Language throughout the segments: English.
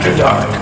After Dark.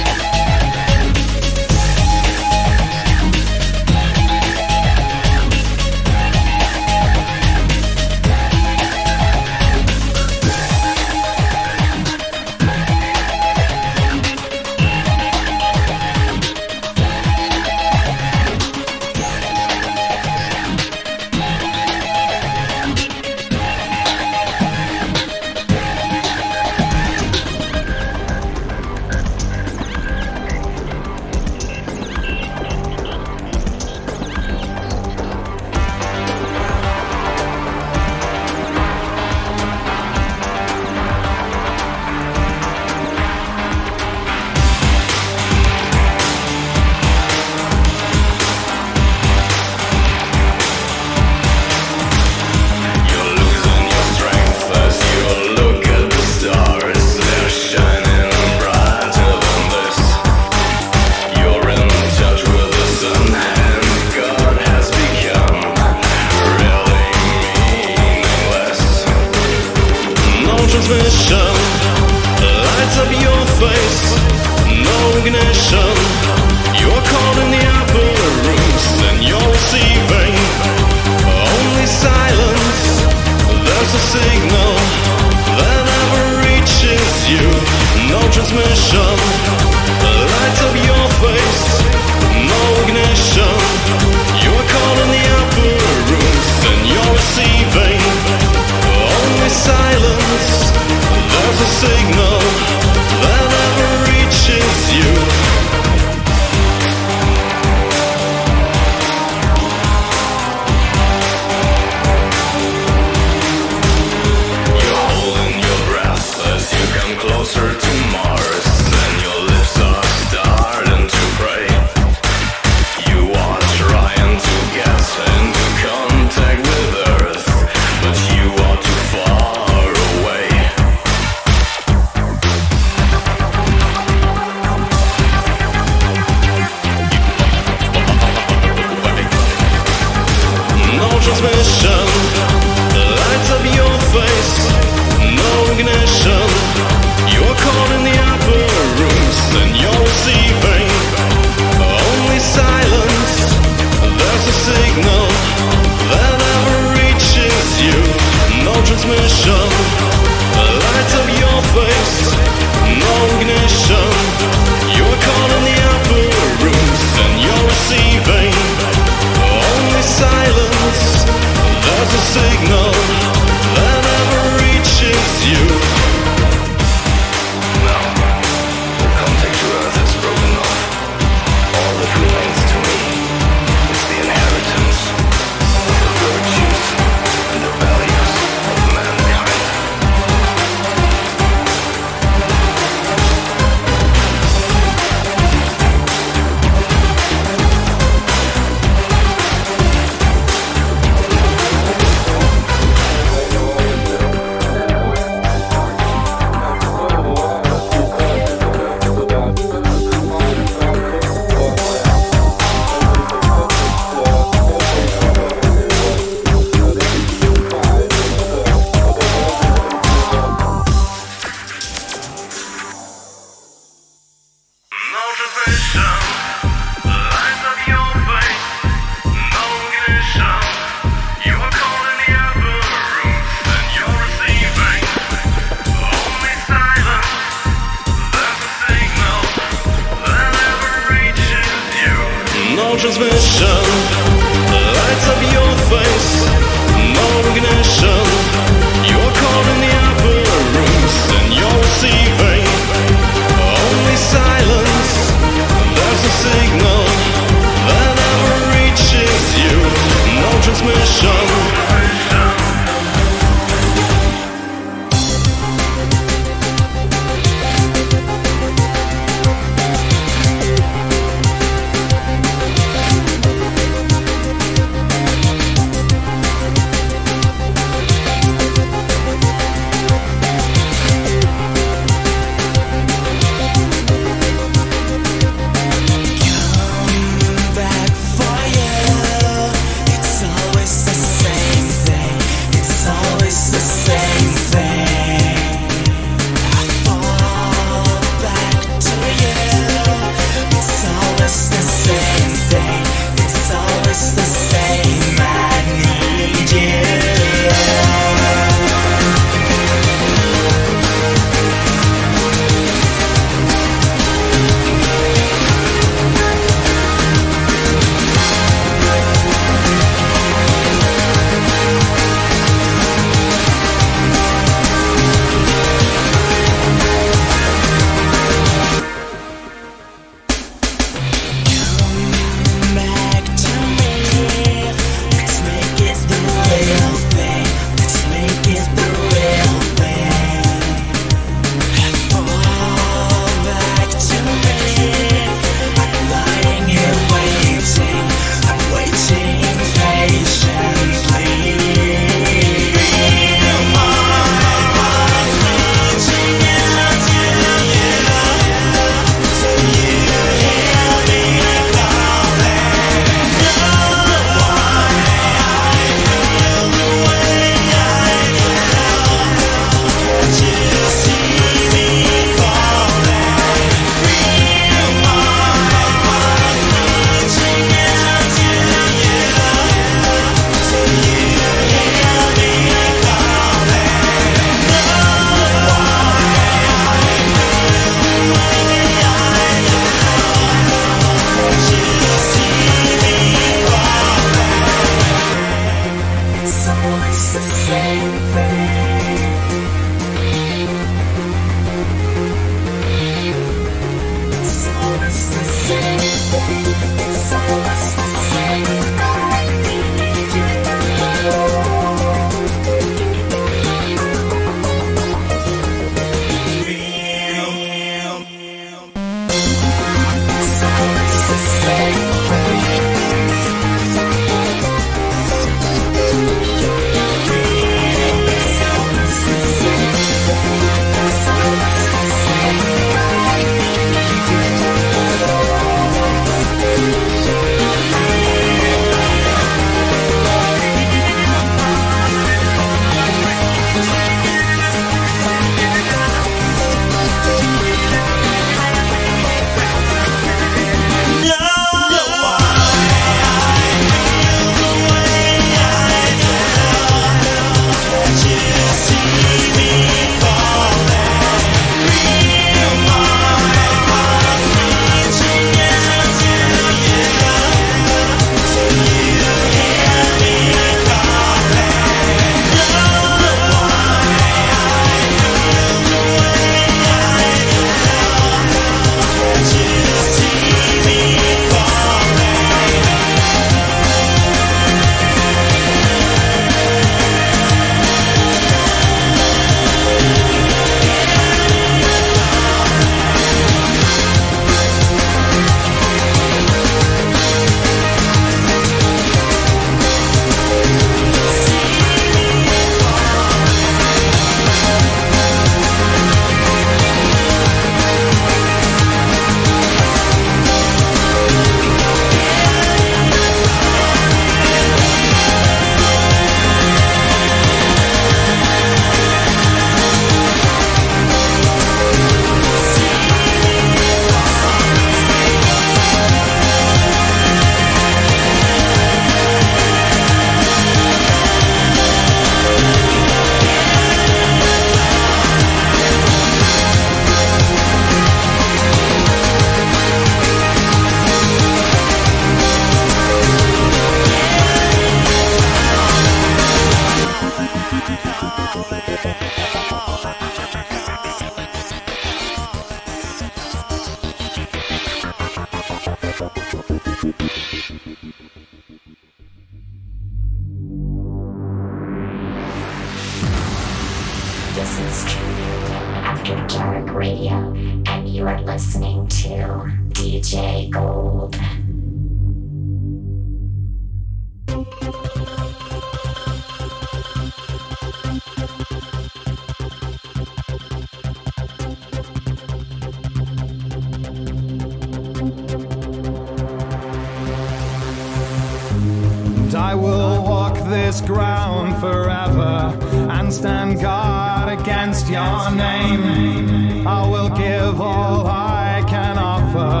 walk this ground forever and stand guard against your name. I will give all I can offer,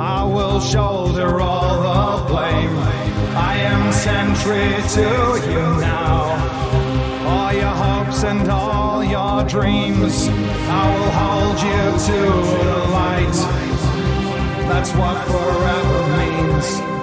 I will shoulder all the blame. I am sentry to you now, all your hopes and all your dreams. I will hold you to the light. That's what forever means.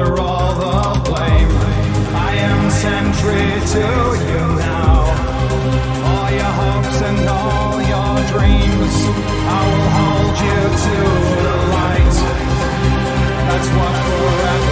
shoulder all the blame. I am sentry to you now. All your hopes and all your dreams, I will hold you to the light. That's what forever.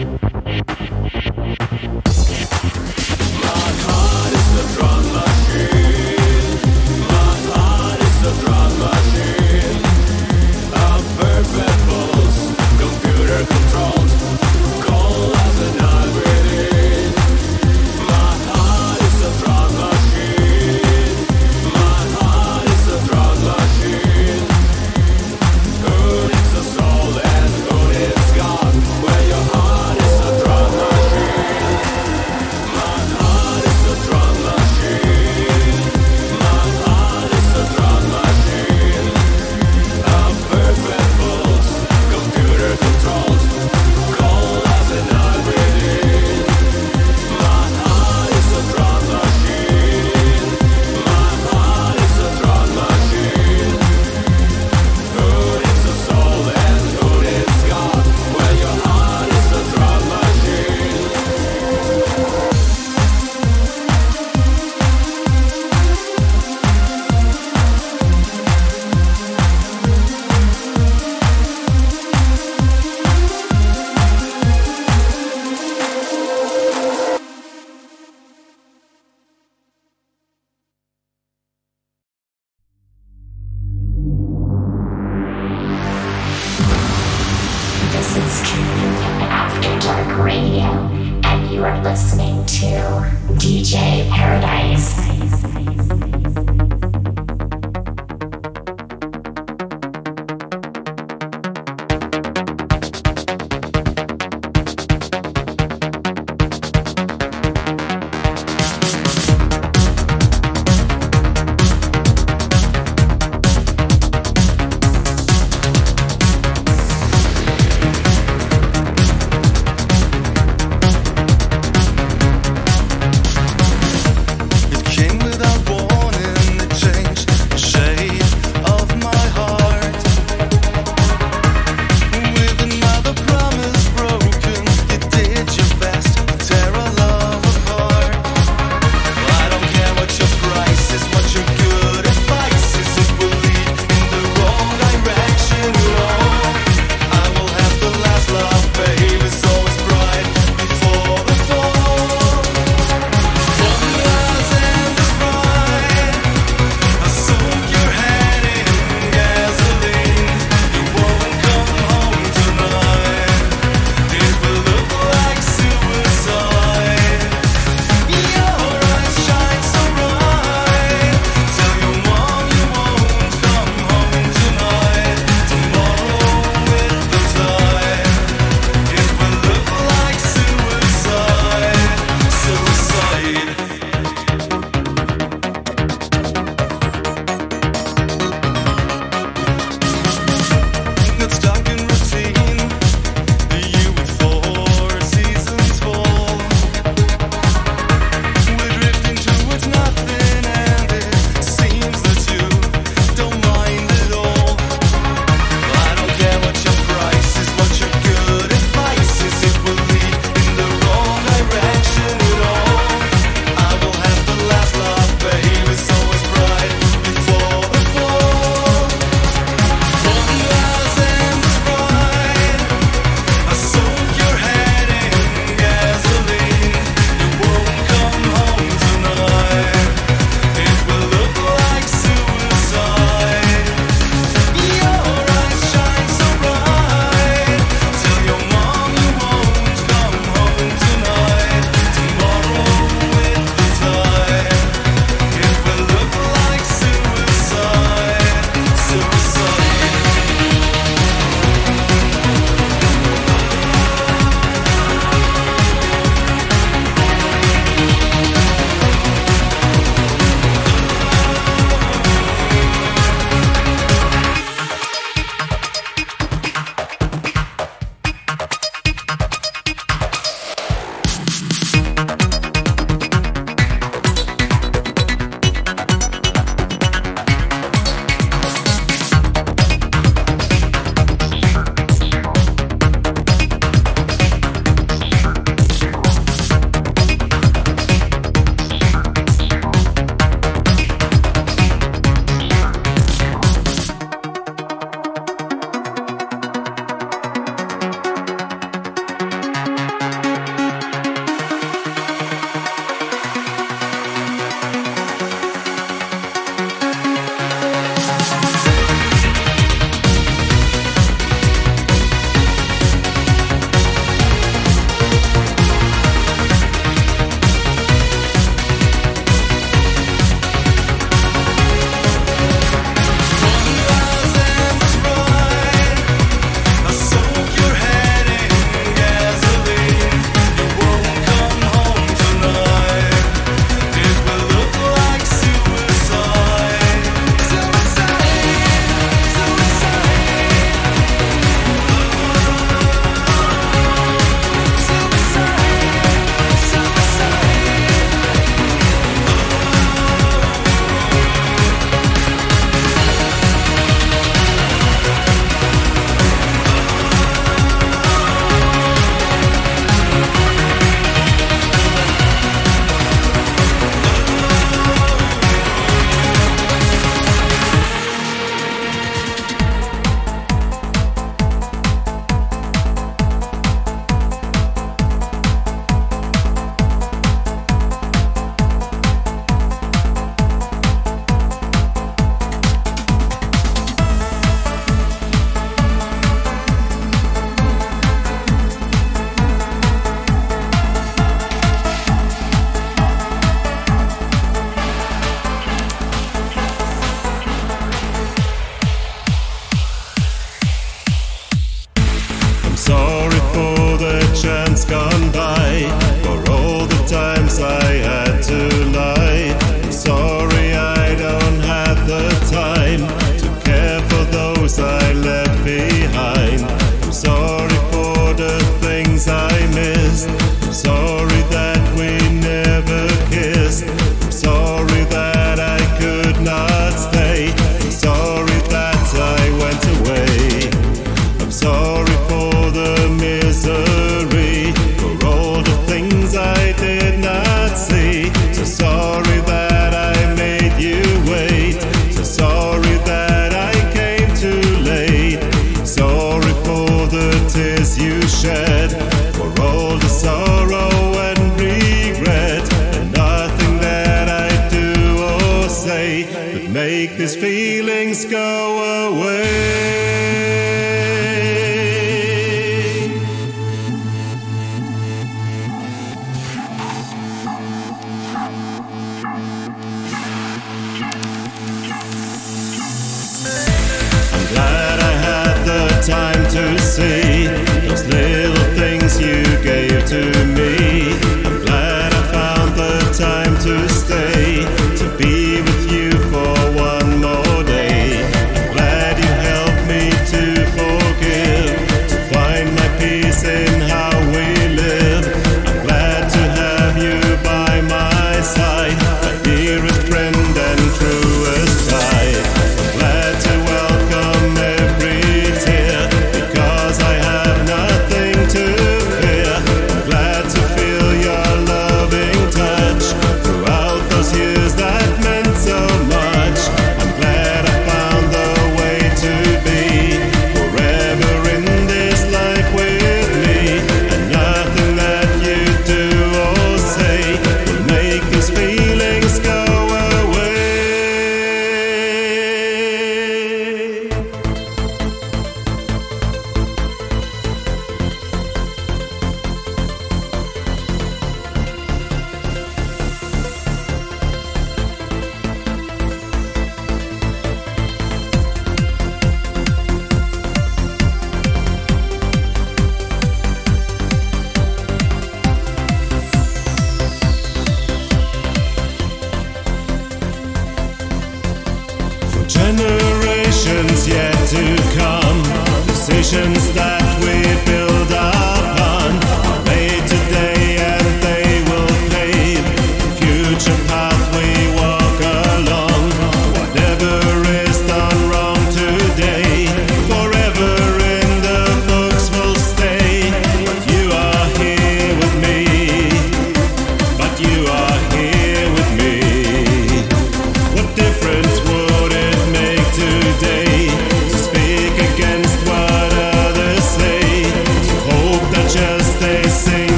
you.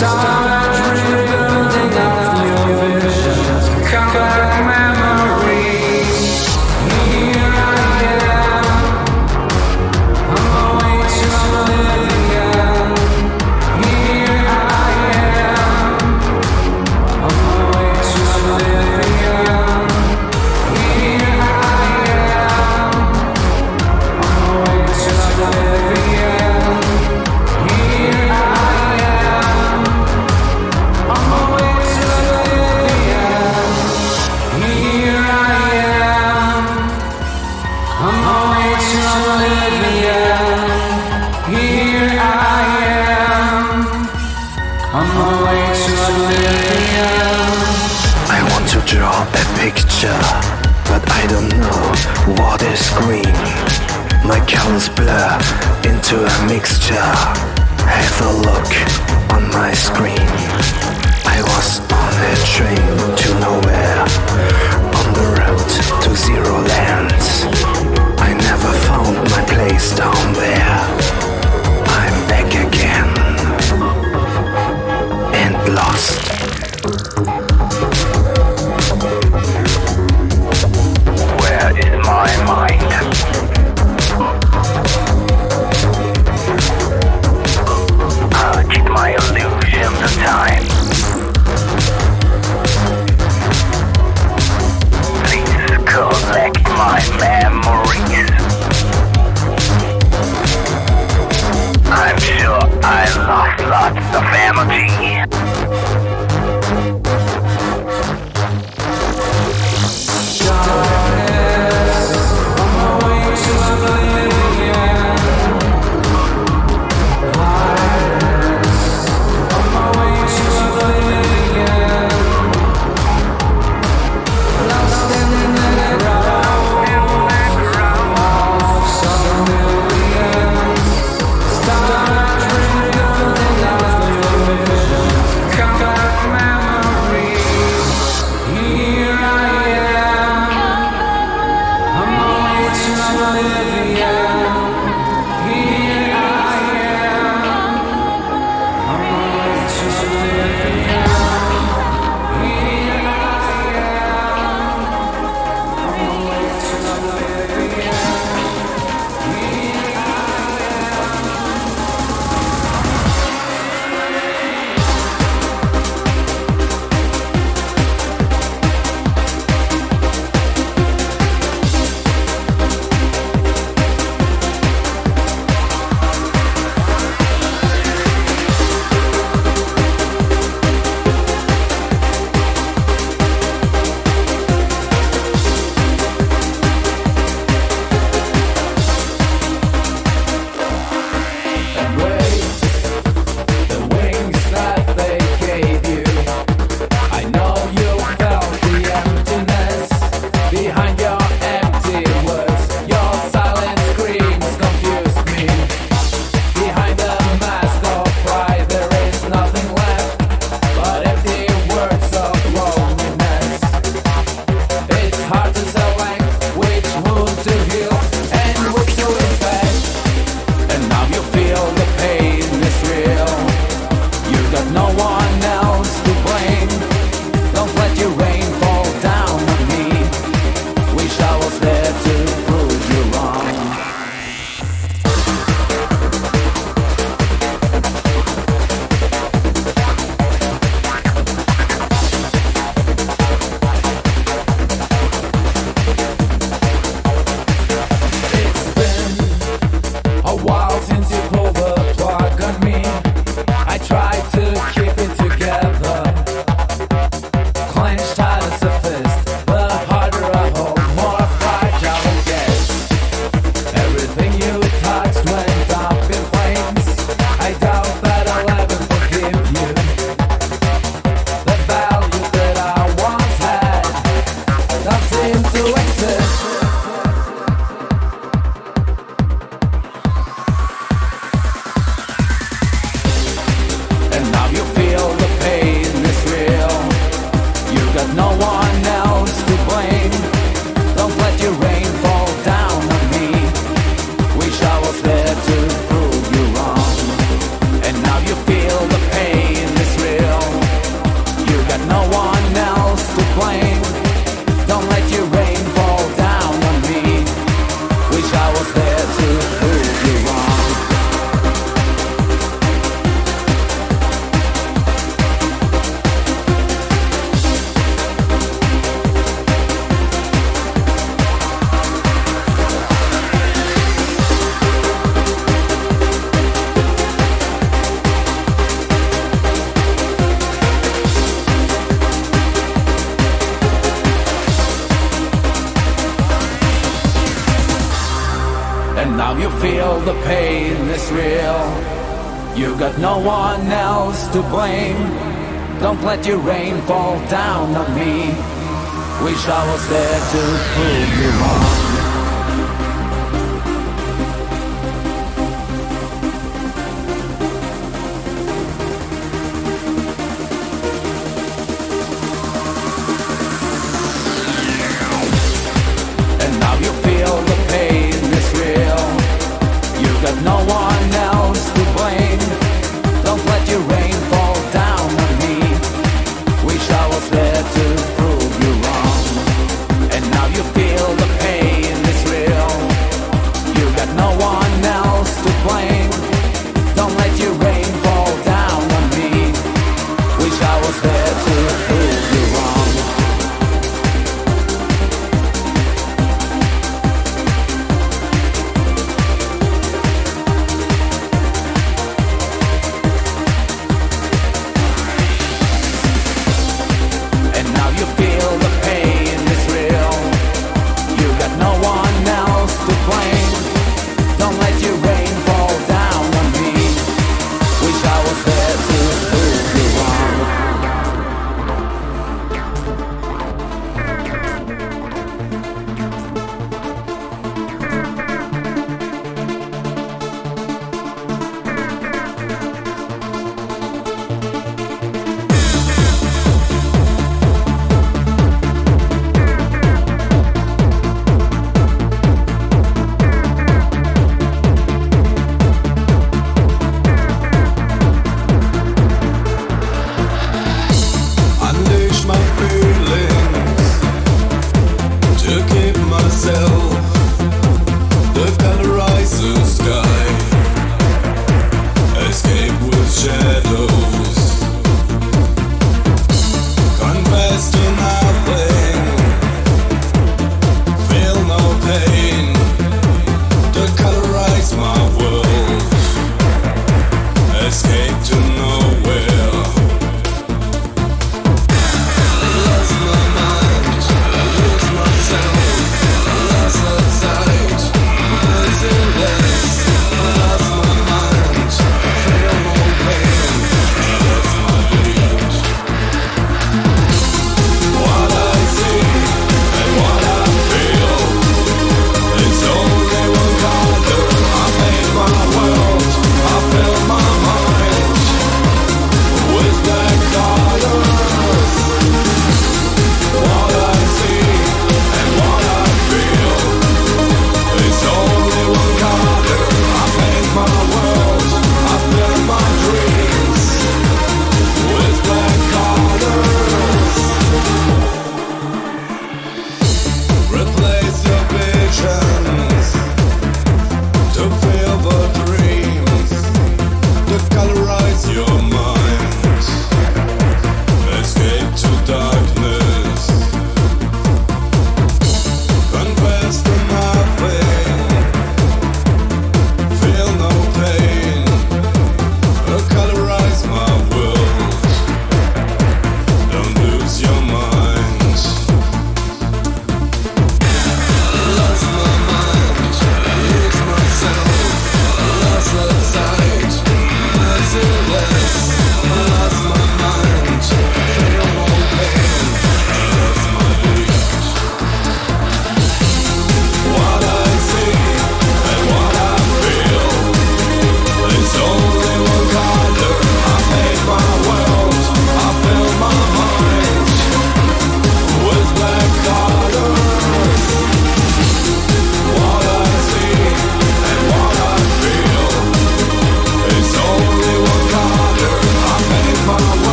Stars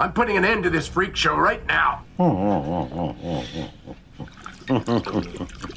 I'm putting an end to this freak show right now.